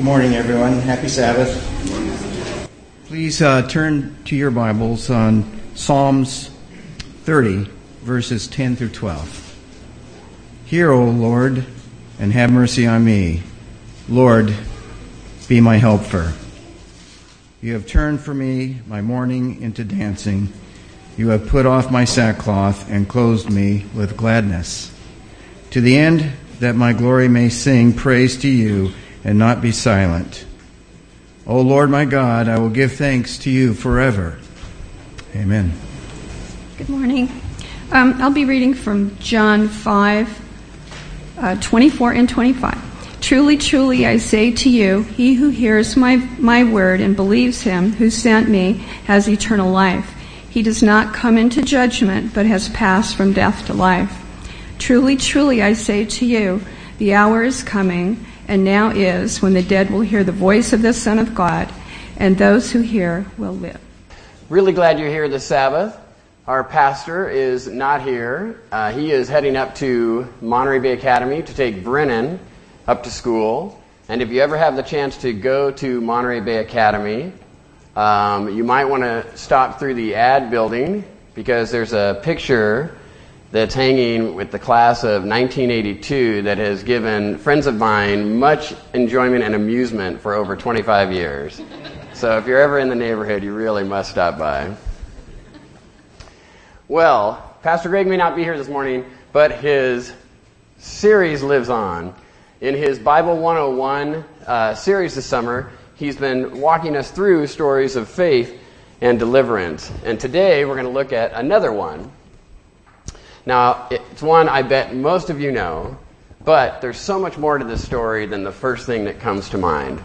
Good morning, everyone. Happy Sabbath. Please uh, turn to your Bibles on Psalms 30, verses 10 through 12. Hear, O Lord, and have mercy on me. Lord, be my helper. You have turned for me my mourning into dancing. You have put off my sackcloth and clothed me with gladness. To the end that my glory may sing praise to you and not be silent. O Lord my God, I will give thanks to you forever. Amen. Good morning. Um, I'll be reading from John 5, uh, 24 and 25. Truly, truly, I say to you, he who hears my, my word and believes him who sent me has eternal life. He does not come into judgment, but has passed from death to life. Truly, truly, I say to you, the hour is coming and now is when the dead will hear the voice of the Son of God, and those who hear will live. Really glad you're here this Sabbath. Our pastor is not here. Uh, he is heading up to Monterey Bay Academy to take Brennan up to school. And if you ever have the chance to go to Monterey Bay Academy, um, you might want to stop through the ad building because there's a picture that's hanging with the class of 1982 that has given friends of mine much enjoyment and amusement for over 25 years. So if you're ever in the neighborhood, you really must stop by. Well, Pastor Greg may not be here this morning, but his series lives on. In his Bible 101 uh, series this summer, he's been walking us through stories of faith and deliverance. And today we're going to look at another one now, it's one I bet most of you know, but there's so much more to this story than the first thing that comes to mind.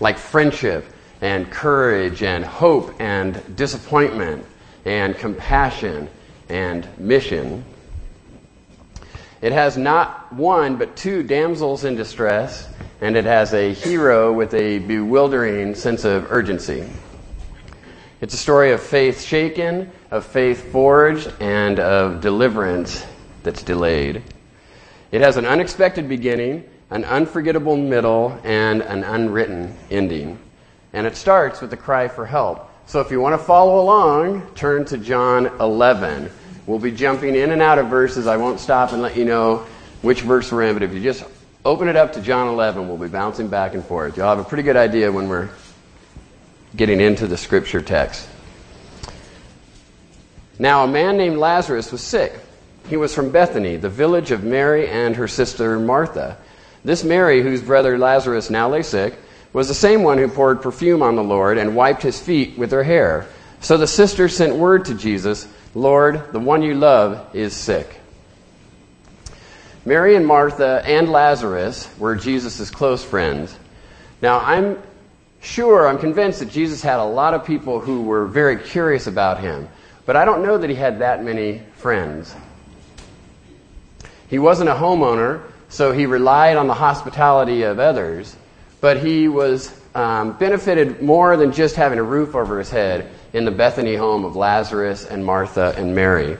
Like friendship and courage and hope and disappointment and compassion and mission. It has not one but two damsels in distress, and it has a hero with a bewildering sense of urgency. It's a story of faith shaken, of faith forged, and of deliverance that's delayed. It has an unexpected beginning, an unforgettable middle, and an unwritten ending. And it starts with a cry for help. So if you want to follow along, turn to John 11. We'll be jumping in and out of verses. I won't stop and let you know which verse we're in, but if you just open it up to John 11, we'll be bouncing back and forth. You'll have a pretty good idea when we're getting into the scripture text. Now, a man named Lazarus was sick. He was from Bethany, the village of Mary and her sister Martha. This Mary, whose brother Lazarus now lay sick, was the same one who poured perfume on the Lord and wiped his feet with her hair. So the sisters sent word to Jesus, Lord, the one you love is sick. Mary and Martha and Lazarus were Jesus' close friends. Now, I'm Sure, I'm convinced that Jesus had a lot of people who were very curious about him, but I don't know that he had that many friends. He wasn't a homeowner, so he relied on the hospitality of others, but he was um, benefited more than just having a roof over his head in the Bethany home of Lazarus and Martha and Mary.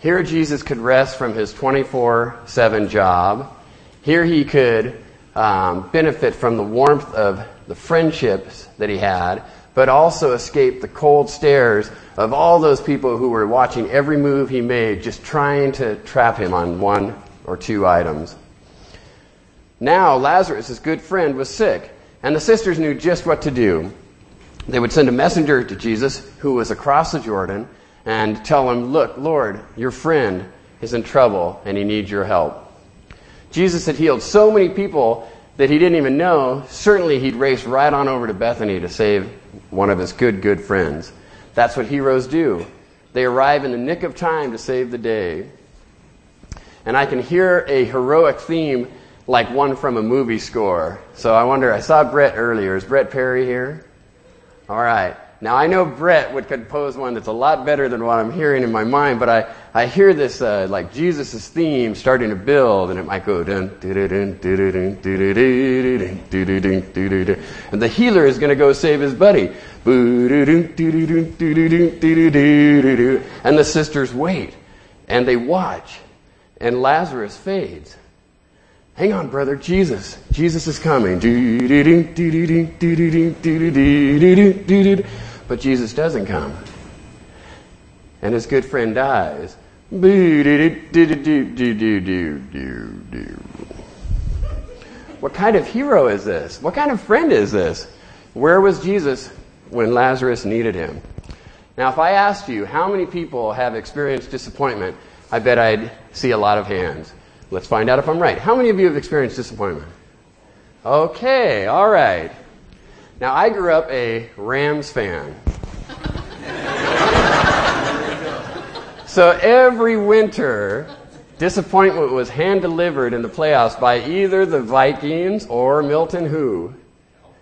Here, Jesus could rest from his 24 7 job. Here, he could um, benefit from the warmth of the friendships that he had, but also escape the cold stares of all those people who were watching every move he made, just trying to trap him on one or two items. Now, Lazarus, his good friend, was sick, and the sisters knew just what to do. They would send a messenger to Jesus, who was across the Jordan, and tell him, Look, Lord, your friend is in trouble, and he needs your help. Jesus had healed so many people that he didn't even know, certainly he'd race right on over to Bethany to save one of his good, good friends. That's what heroes do. They arrive in the nick of time to save the day. And I can hear a heroic theme like one from a movie score. So I wonder, I saw Brett earlier. Is Brett Perry here? All right. Now I know Brett would compose one that's a lot better than what I'm hearing in my mind, but I, I hear this uh, like Jesus' theme starting to build, and it might go dun dun dun dun dun dun dun and the healer is going to go save his buddy, and the sisters wait, and they watch, and Lazarus fades. Hang on, brother. Jesus. Jesus is coming. But Jesus doesn't come. And his good friend dies. What kind of hero is this? What kind of friend is this? Where was Jesus when Lazarus needed him? Now, if I asked you how many people have experienced disappointment, I bet I'd see a lot of hands. Let's find out if I'm right. How many of you have experienced disappointment? Okay, all right. Now, I grew up a Rams fan. so every winter, disappointment was hand delivered in the playoffs by either the Vikings or Milton who?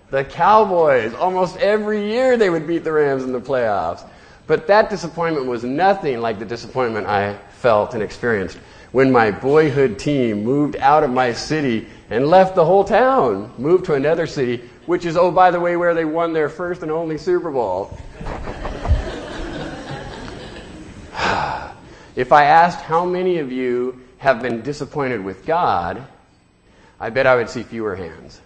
The Cowboys. Almost every year they would beat the Rams in the playoffs. But that disappointment was nothing like the disappointment I felt and experienced when my boyhood team moved out of my city and left the whole town, moved to another city, which is, oh, by the way, where they won their first and only Super Bowl. if I asked how many of you have been disappointed with God, I bet I would see fewer hands.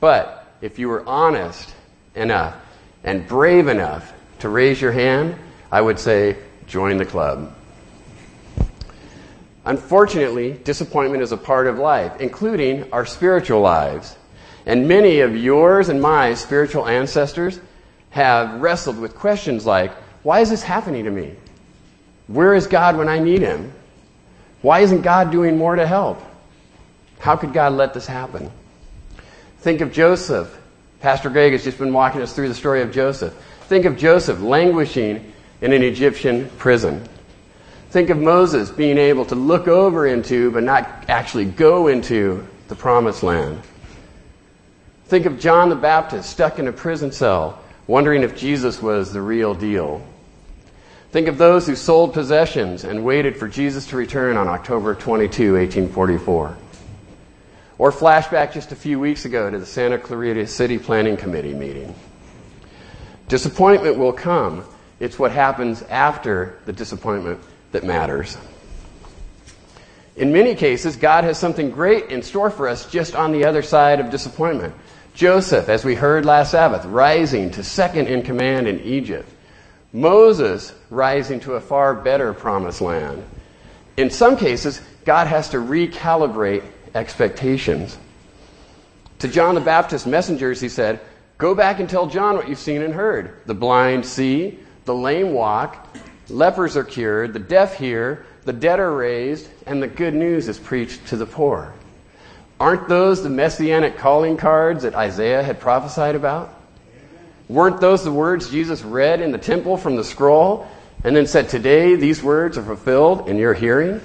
But if you were honest enough and brave enough to raise your hand, I would say, join the club. Unfortunately, disappointment is a part of life, including our spiritual lives. And many of yours and my spiritual ancestors have wrestled with questions like, why is this happening to me? Where is God when I need Him? Why isn't God doing more to help? How could God let this happen? Think of Joseph. Pastor Greg has just been walking us through the story of Joseph. Think of Joseph languishing in an Egyptian prison. Think of Moses being able to look over into, but not actually go into, the promised land. Think of John the Baptist stuck in a prison cell, wondering if Jesus was the real deal. Think of those who sold possessions and waited for Jesus to return on October 22, 1844. Or flashback just a few weeks ago to the Santa Clarita City Planning Committee meeting. Disappointment will come. It's what happens after the disappointment that matters. In many cases, God has something great in store for us just on the other side of disappointment. Joseph, as we heard last Sabbath, rising to second in command in Egypt. Moses rising to a far better promised land. In some cases, God has to recalibrate expectations. To John the Baptist's messengers, he said, Go back and tell John what you've seen and heard. The blind see, the lame walk, Lepers are cured, the deaf hear, the dead are raised, and the good news is preached to the poor. Aren't those the messianic calling cards that Isaiah had prophesied about? Weren't those the words Jesus read in the temple from the scroll and then said, Today these words are fulfilled in your hearing?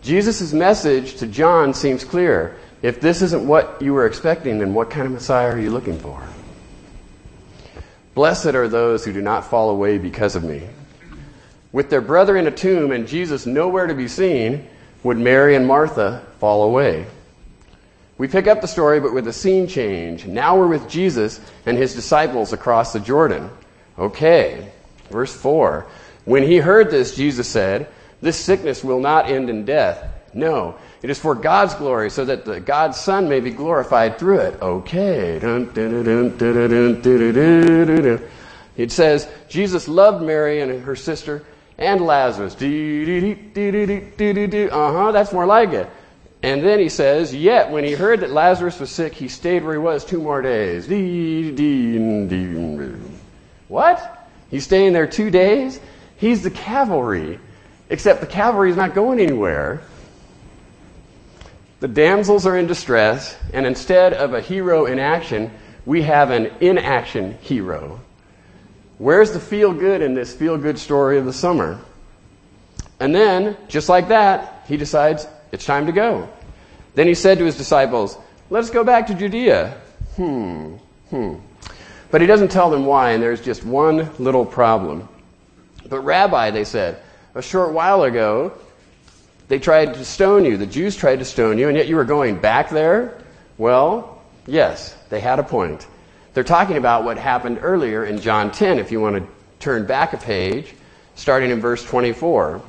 Jesus' message to John seems clear. If this isn't what you were expecting, then what kind of Messiah are you looking for? Blessed are those who do not fall away because of me. With their brother in a tomb and Jesus nowhere to be seen, would Mary and Martha fall away? We pick up the story, but with a scene change. Now we're with Jesus and his disciples across the Jordan. Okay, verse 4. When he heard this, Jesus said, This sickness will not end in death. No, it is for God's glory, so that the God's Son may be glorified through it. Okay. It says, Jesus loved Mary and her sister and Lazarus. Uh huh, that's more like it. And then he says, Yet when he heard that Lazarus was sick, he stayed where he was two more days. What? He's staying there two days? He's the cavalry. Except the cavalry is not going anywhere. The damsels are in distress, and instead of a hero in action, we have an inaction hero. Where's the feel good in this feel good story of the summer? And then, just like that, he decides it's time to go. Then he said to his disciples, Let's go back to Judea. Hmm, hmm. But he doesn't tell them why, and there's just one little problem. But, Rabbi, they said, a short while ago, they tried to stone you. The Jews tried to stone you, and yet you were going back there? Well, yes, they had a point. They're talking about what happened earlier in John 10, if you want to turn back a page, starting in verse 24.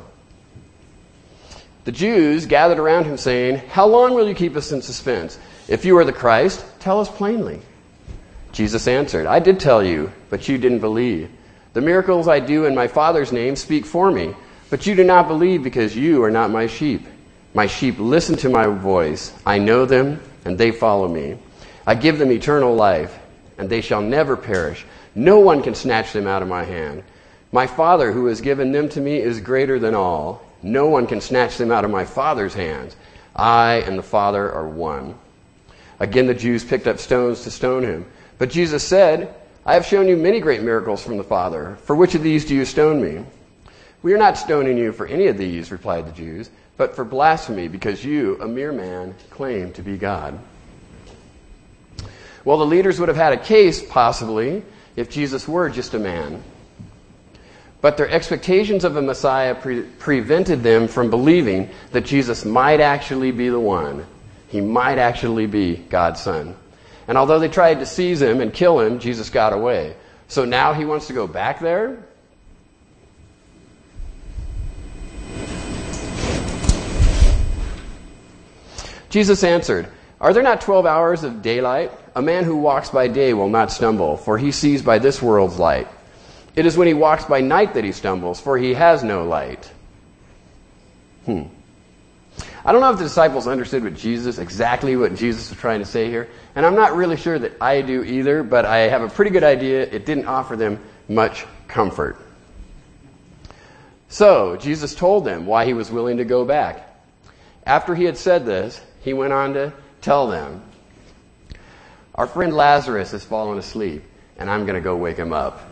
The Jews gathered around him, saying, How long will you keep us in suspense? If you are the Christ, tell us plainly. Jesus answered, I did tell you, but you didn't believe. The miracles I do in my Father's name speak for me, but you do not believe because you are not my sheep. My sheep listen to my voice. I know them, and they follow me. I give them eternal life, and they shall never perish. No one can snatch them out of my hand. My Father, who has given them to me, is greater than all. No one can snatch them out of my Father's hands. I and the Father are one. Again, the Jews picked up stones to stone him. But Jesus said, I have shown you many great miracles from the Father. For which of these do you stone me? We are not stoning you for any of these, replied the Jews, but for blasphemy, because you, a mere man, claim to be God. Well, the leaders would have had a case, possibly, if Jesus were just a man. But their expectations of a Messiah pre- prevented them from believing that Jesus might actually be the one. He might actually be God's son. And although they tried to seize him and kill him, Jesus got away. So now he wants to go back there? Jesus answered, Are there not twelve hours of daylight? A man who walks by day will not stumble, for he sees by this world's light. It is when he walks by night that he stumbles, for he has no light. Hmm. I don't know if the disciples understood what Jesus, exactly what Jesus was trying to say here, and I'm not really sure that I do either, but I have a pretty good idea it didn't offer them much comfort. So, Jesus told them why he was willing to go back. After he had said this, he went on to tell them, Our friend Lazarus has fallen asleep, and I'm going to go wake him up.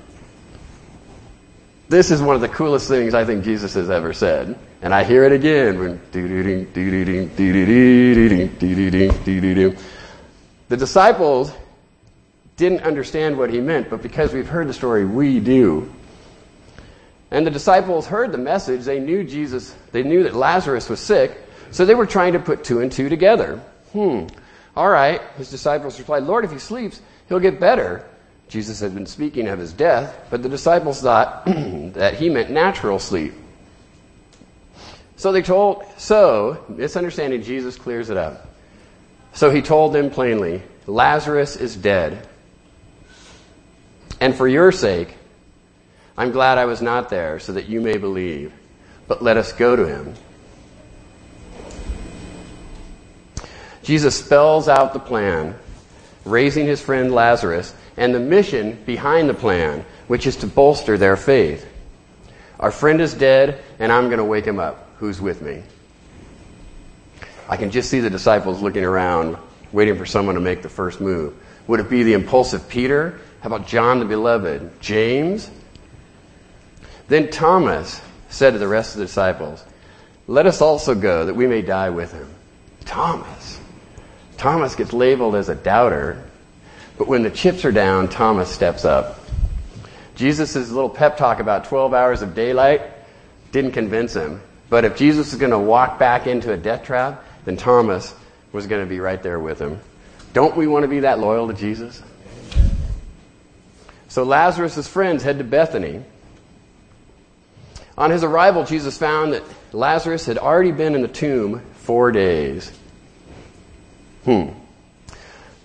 This is one of the coolest things I think Jesus has ever said. And I hear it again. The disciples didn't understand what he meant, but because we've heard the story, we do. And the disciples heard the message. They knew Jesus, they knew that Lazarus was sick, so they were trying to put two and two together. Hmm. All right. His disciples replied, Lord, if he sleeps, he'll get better. Jesus had been speaking of his death, but the disciples thought that he meant natural sleep. So they told, so, misunderstanding, Jesus clears it up. So he told them plainly, Lazarus is dead. And for your sake, I'm glad I was not there so that you may believe. But let us go to him. Jesus spells out the plan, raising his friend Lazarus and the mission behind the plan, which is to bolster their faith. Our friend is dead, and I'm going to wake him up. Who's with me? I can just see the disciples looking around, waiting for someone to make the first move. Would it be the impulsive Peter? How about John the Beloved? James? Then Thomas said to the rest of the disciples, Let us also go that we may die with him. Thomas. Thomas gets labeled as a doubter, but when the chips are down, Thomas steps up. Jesus' little pep talk about 12 hours of daylight didn't convince him. But if Jesus was going to walk back into a death trap, then Thomas was going to be right there with him. Don't we want to be that loyal to Jesus? So Lazarus' friends head to Bethany. On his arrival, Jesus found that Lazarus had already been in the tomb four days. Hmm.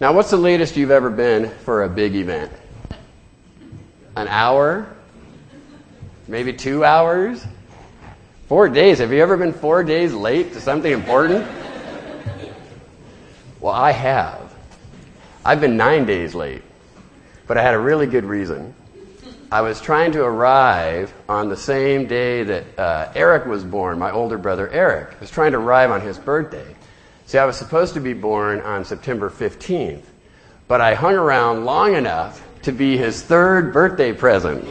Now, what's the latest you've ever been for a big event? An hour? Maybe two hours? Four days. Have you ever been four days late to something important? Well, I have. I've been nine days late, but I had a really good reason. I was trying to arrive on the same day that uh, Eric was born, my older brother Eric. I was trying to arrive on his birthday. See, I was supposed to be born on September 15th, but I hung around long enough to be his third birthday present.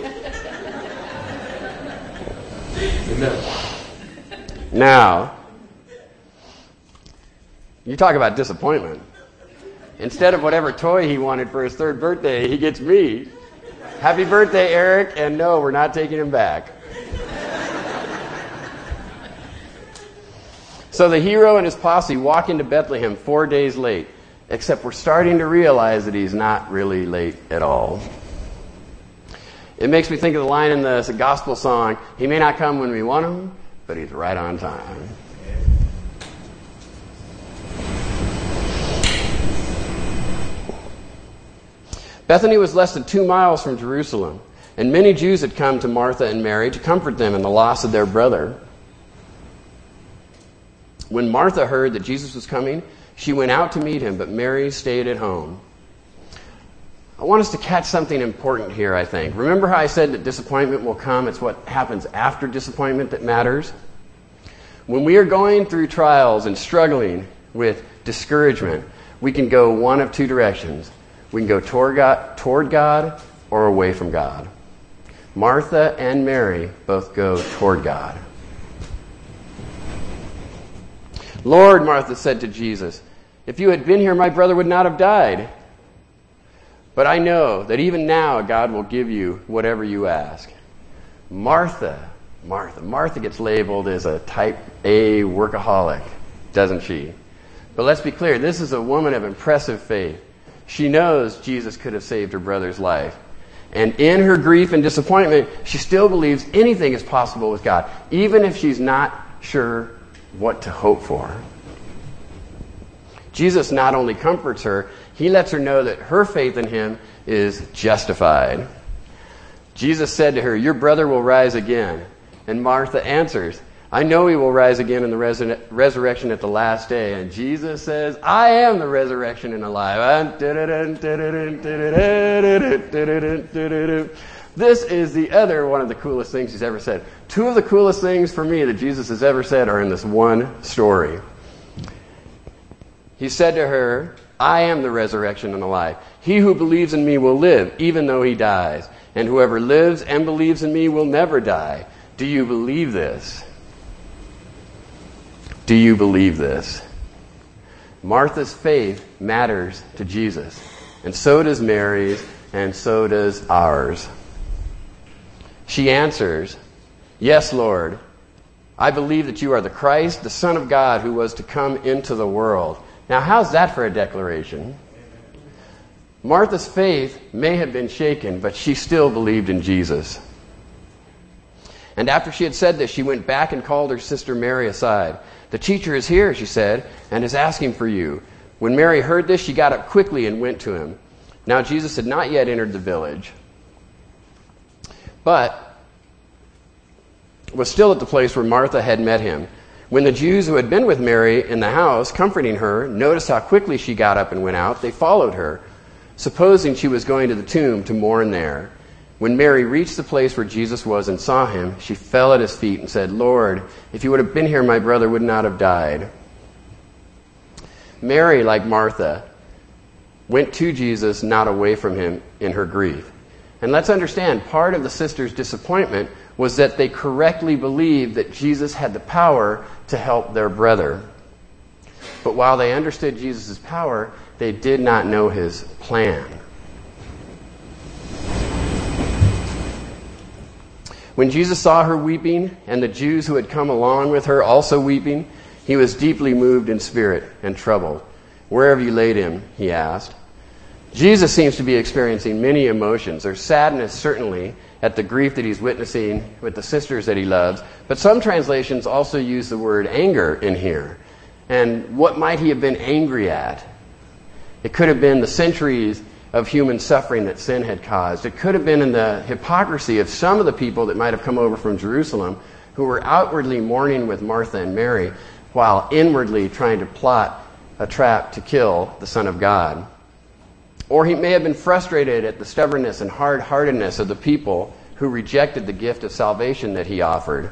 now, you talk about disappointment. Instead of whatever toy he wanted for his third birthday, he gets me. Happy birthday, Eric, and no, we're not taking him back. So the hero and his posse walk into Bethlehem four days late, except we're starting to realize that he's not really late at all. It makes me think of the line in the gospel song He may not come when we want him, but he's right on time. Bethany was less than two miles from Jerusalem, and many Jews had come to Martha and Mary to comfort them in the loss of their brother. When Martha heard that Jesus was coming, she went out to meet him, but Mary stayed at home. I want us to catch something important here, I think. Remember how I said that disappointment will come? It's what happens after disappointment that matters. When we are going through trials and struggling with discouragement, we can go one of two directions. We can go toward God, toward God or away from God. Martha and Mary both go toward God. Lord, Martha said to Jesus, if you had been here, my brother would not have died. But I know that even now God will give you whatever you ask. Martha, Martha, Martha gets labeled as a type A workaholic, doesn't she? But let's be clear this is a woman of impressive faith. She knows Jesus could have saved her brother's life. And in her grief and disappointment, she still believes anything is possible with God, even if she's not sure what to hope for. Jesus not only comforts her, he lets her know that her faith in him is justified. Jesus said to her, Your brother will rise again. And Martha answers, I know he will rise again in the resur- resurrection at the last day. And Jesus says, I am the resurrection and the life. This is the other one of the coolest things he's ever said. Two of the coolest things for me that Jesus has ever said are in this one story. He said to her, I am the resurrection and the life. He who believes in me will live, even though he dies. And whoever lives and believes in me will never die. Do you believe this? Do you believe this? Martha's faith matters to Jesus. And so does Mary's, and so does ours. She answers, Yes, Lord. I believe that you are the Christ, the Son of God, who was to come into the world. Now, how's that for a declaration? Martha's faith may have been shaken, but she still believed in Jesus. And after she had said this, she went back and called her sister Mary aside. The teacher is here, she said, and is asking for you. When Mary heard this, she got up quickly and went to him. Now, Jesus had not yet entered the village, but was still at the place where Martha had met him. When the Jews who had been with Mary in the house, comforting her, noticed how quickly she got up and went out, they followed her, supposing she was going to the tomb to mourn there. When Mary reached the place where Jesus was and saw him, she fell at his feet and said, Lord, if you would have been here, my brother would not have died. Mary, like Martha, went to Jesus, not away from him in her grief. And let's understand, part of the sister's disappointment was that they correctly believed that Jesus had the power to help their brother. But while they understood Jesus' power, they did not know his plan. When Jesus saw her weeping, and the Jews who had come along with her also weeping, he was deeply moved in spirit and troubled. Where have you laid him? he asked. Jesus seems to be experiencing many emotions. There's sadness, certainly, at the grief that he's witnessing with the sisters that he loves. But some translations also use the word anger in here. And what might he have been angry at? It could have been the centuries of human suffering that sin had caused. It could have been in the hypocrisy of some of the people that might have come over from Jerusalem who were outwardly mourning with Martha and Mary while inwardly trying to plot a trap to kill the Son of God. Or he may have been frustrated at the stubbornness and hard heartedness of the people who rejected the gift of salvation that he offered.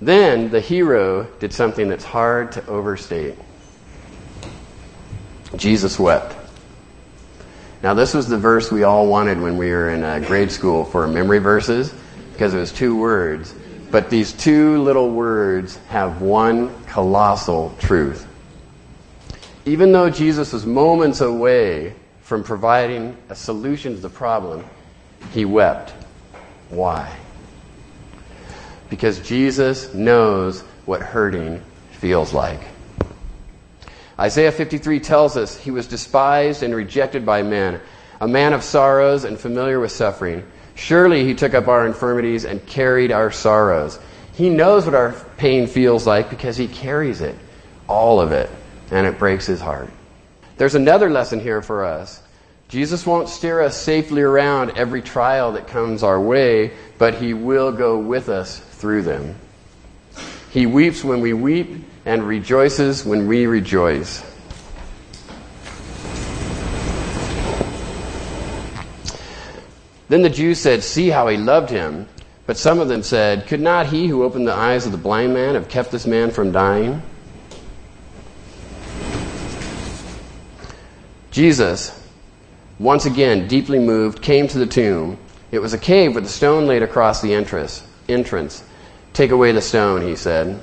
Then the hero did something that's hard to overstate. Jesus wept. Now, this was the verse we all wanted when we were in uh, grade school for memory verses because it was two words. But these two little words have one colossal truth. Even though Jesus was moments away from providing a solution to the problem, he wept. Why? Because Jesus knows what hurting feels like. Isaiah 53 tells us he was despised and rejected by men, a man of sorrows and familiar with suffering. Surely he took up our infirmities and carried our sorrows. He knows what our pain feels like because he carries it, all of it and it breaks his heart. There's another lesson here for us. Jesus won't steer us safely around every trial that comes our way, but He will go with us through them. He weeps when we weep and rejoices when we rejoice. Then the Jews said, See how he loved him. But some of them said, Could not he who opened the eyes of the blind man have kept this man from dying? Jesus, once again deeply moved, came to the tomb. It was a cave with a stone laid across the entrance. entrance. Take away the stone, he said.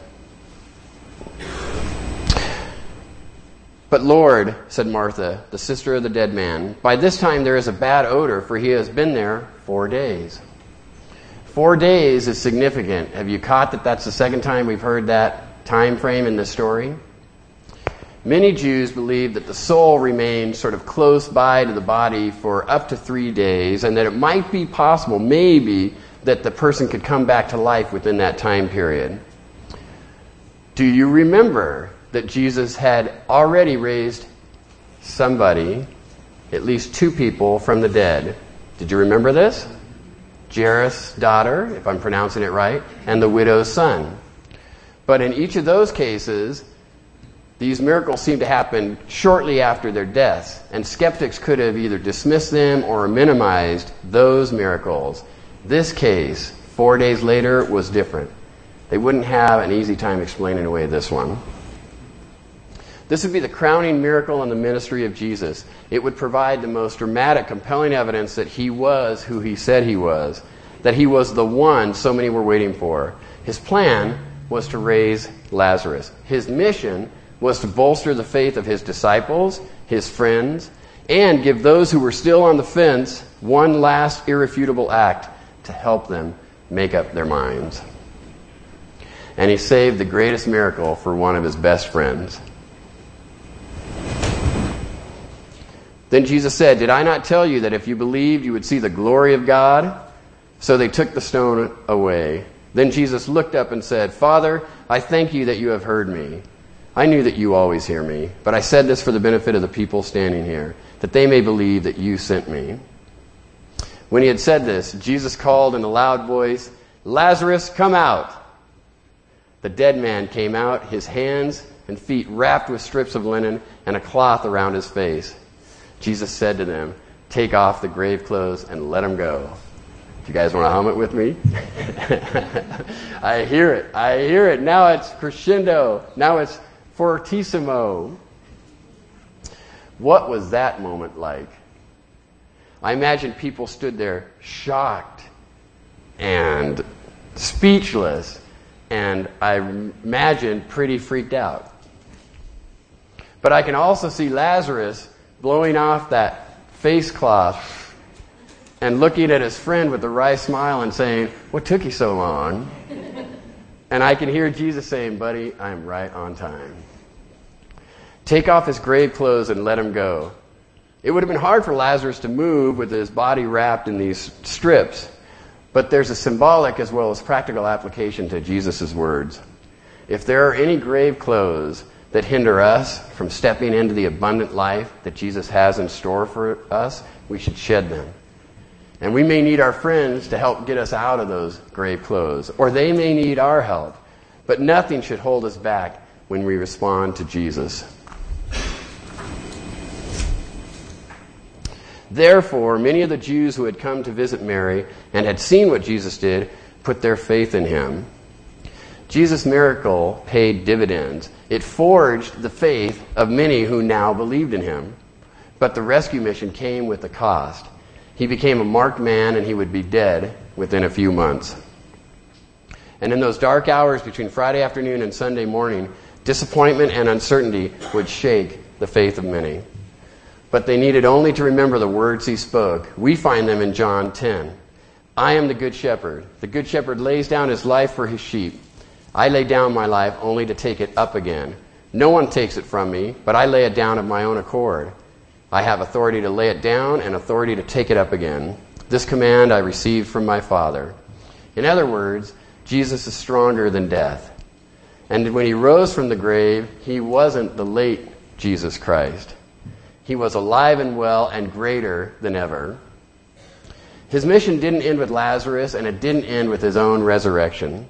But Lord, said Martha, the sister of the dead man, by this time there is a bad odor, for he has been there four days. Four days is significant. Have you caught that that's the second time we've heard that time frame in this story? Many Jews believe that the soul remained sort of close by to the body for up to three days, and that it might be possible, maybe, that the person could come back to life within that time period. Do you remember that Jesus had already raised somebody, at least two people, from the dead? Did you remember this? Jairus' daughter, if I'm pronouncing it right, and the widow's son. But in each of those cases, these miracles seem to happen shortly after their deaths, and skeptics could have either dismissed them or minimized those miracles. This case, four days later, was different. They wouldn't have an easy time explaining away this one. This would be the crowning miracle in the ministry of Jesus. It would provide the most dramatic, compelling evidence that he was who he said he was, that he was the one so many were waiting for. His plan was to raise Lazarus. His mission was to bolster the faith of his disciples, his friends, and give those who were still on the fence one last irrefutable act to help them make up their minds. And he saved the greatest miracle for one of his best friends. Then Jesus said, Did I not tell you that if you believed, you would see the glory of God? So they took the stone away. Then Jesus looked up and said, Father, I thank you that you have heard me. I knew that you always hear me, but I said this for the benefit of the people standing here, that they may believe that you sent me. When he had said this, Jesus called in a loud voice, Lazarus, come out. The dead man came out, his hands and feet wrapped with strips of linen and a cloth around his face. Jesus said to them, Take off the grave clothes and let him go. Do you guys want to hum it with me? I hear it. I hear it. Now it's crescendo. Now it's fortissimo. What was that moment like? I imagine people stood there shocked and speechless, and I imagine pretty freaked out. But I can also see Lazarus blowing off that face cloth and looking at his friend with a wry smile and saying, What took you so long? And I can hear Jesus saying, Buddy, I'm right on time. Take off his grave clothes and let him go. It would have been hard for Lazarus to move with his body wrapped in these strips, but there's a symbolic as well as practical application to Jesus' words. If there are any grave clothes that hinder us from stepping into the abundant life that Jesus has in store for us, we should shed them. And we may need our friends to help get us out of those grave clothes, or they may need our help. But nothing should hold us back when we respond to Jesus. Therefore, many of the Jews who had come to visit Mary and had seen what Jesus did put their faith in him. Jesus' miracle paid dividends. It forged the faith of many who now believed in him. But the rescue mission came with a cost. He became a marked man and he would be dead within a few months. And in those dark hours between Friday afternoon and Sunday morning, disappointment and uncertainty would shake the faith of many. But they needed only to remember the words he spoke. We find them in John 10. I am the good shepherd. The good shepherd lays down his life for his sheep. I lay down my life only to take it up again. No one takes it from me, but I lay it down of my own accord. I have authority to lay it down and authority to take it up again. This command I received from my Father. In other words, Jesus is stronger than death. And when he rose from the grave, he wasn't the late Jesus Christ. He was alive and well and greater than ever. His mission didn't end with Lazarus, and it didn't end with his own resurrection.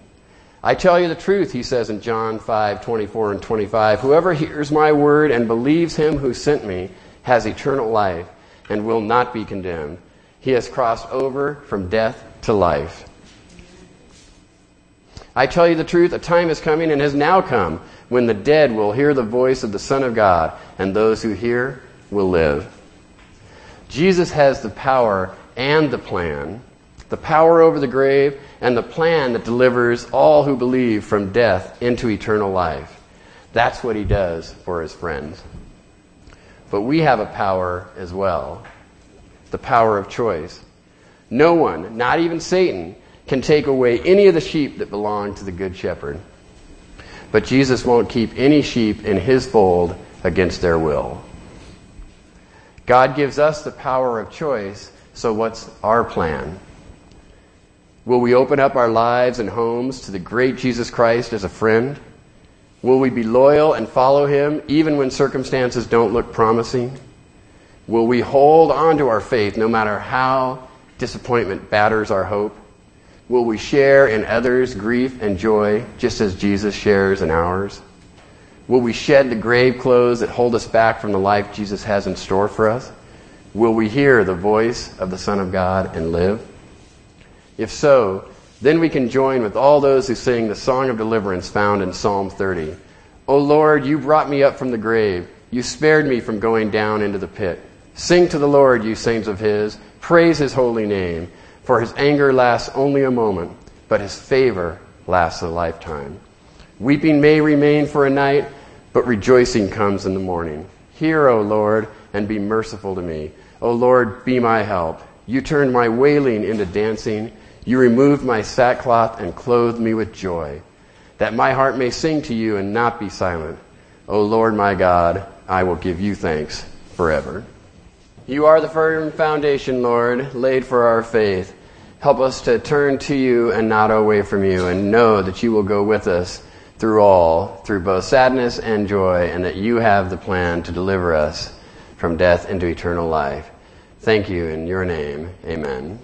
I tell you the truth, he says in John 5, 24 and 25. Whoever hears my word and believes him who sent me has eternal life and will not be condemned. He has crossed over from death to life. I tell you the truth, a time is coming and has now come when the dead will hear the voice of the Son of God, and those who hear will live. Jesus has the power and the plan, the power over the grave, and the plan that delivers all who believe from death into eternal life. That's what he does for his friends. But we have a power as well the power of choice. No one, not even Satan, can take away any of the sheep that belong to the Good Shepherd. But Jesus won't keep any sheep in his fold against their will. God gives us the power of choice, so what's our plan? Will we open up our lives and homes to the great Jesus Christ as a friend? Will we be loyal and follow him even when circumstances don't look promising? Will we hold on to our faith no matter how disappointment batters our hope? Will we share in others' grief and joy just as Jesus shares in ours? Will we shed the grave clothes that hold us back from the life Jesus has in store for us? Will we hear the voice of the Son of God and live? If so, then we can join with all those who sing the song of deliverance found in Psalm 30. O Lord, you brought me up from the grave. You spared me from going down into the pit. Sing to the Lord, you saints of his. Praise his holy name. For his anger lasts only a moment, but his favor lasts a lifetime. Weeping may remain for a night, but rejoicing comes in the morning. Hear, O Lord, and be merciful to me. O Lord, be my help. You turned my wailing into dancing. You removed my sackcloth and clothed me with joy, that my heart may sing to you and not be silent. O Lord my God, I will give you thanks forever. You are the firm foundation, Lord, laid for our faith. Help us to turn to you and not away from you, and know that you will go with us through all, through both sadness and joy, and that you have the plan to deliver us from death into eternal life. Thank you in your name. Amen.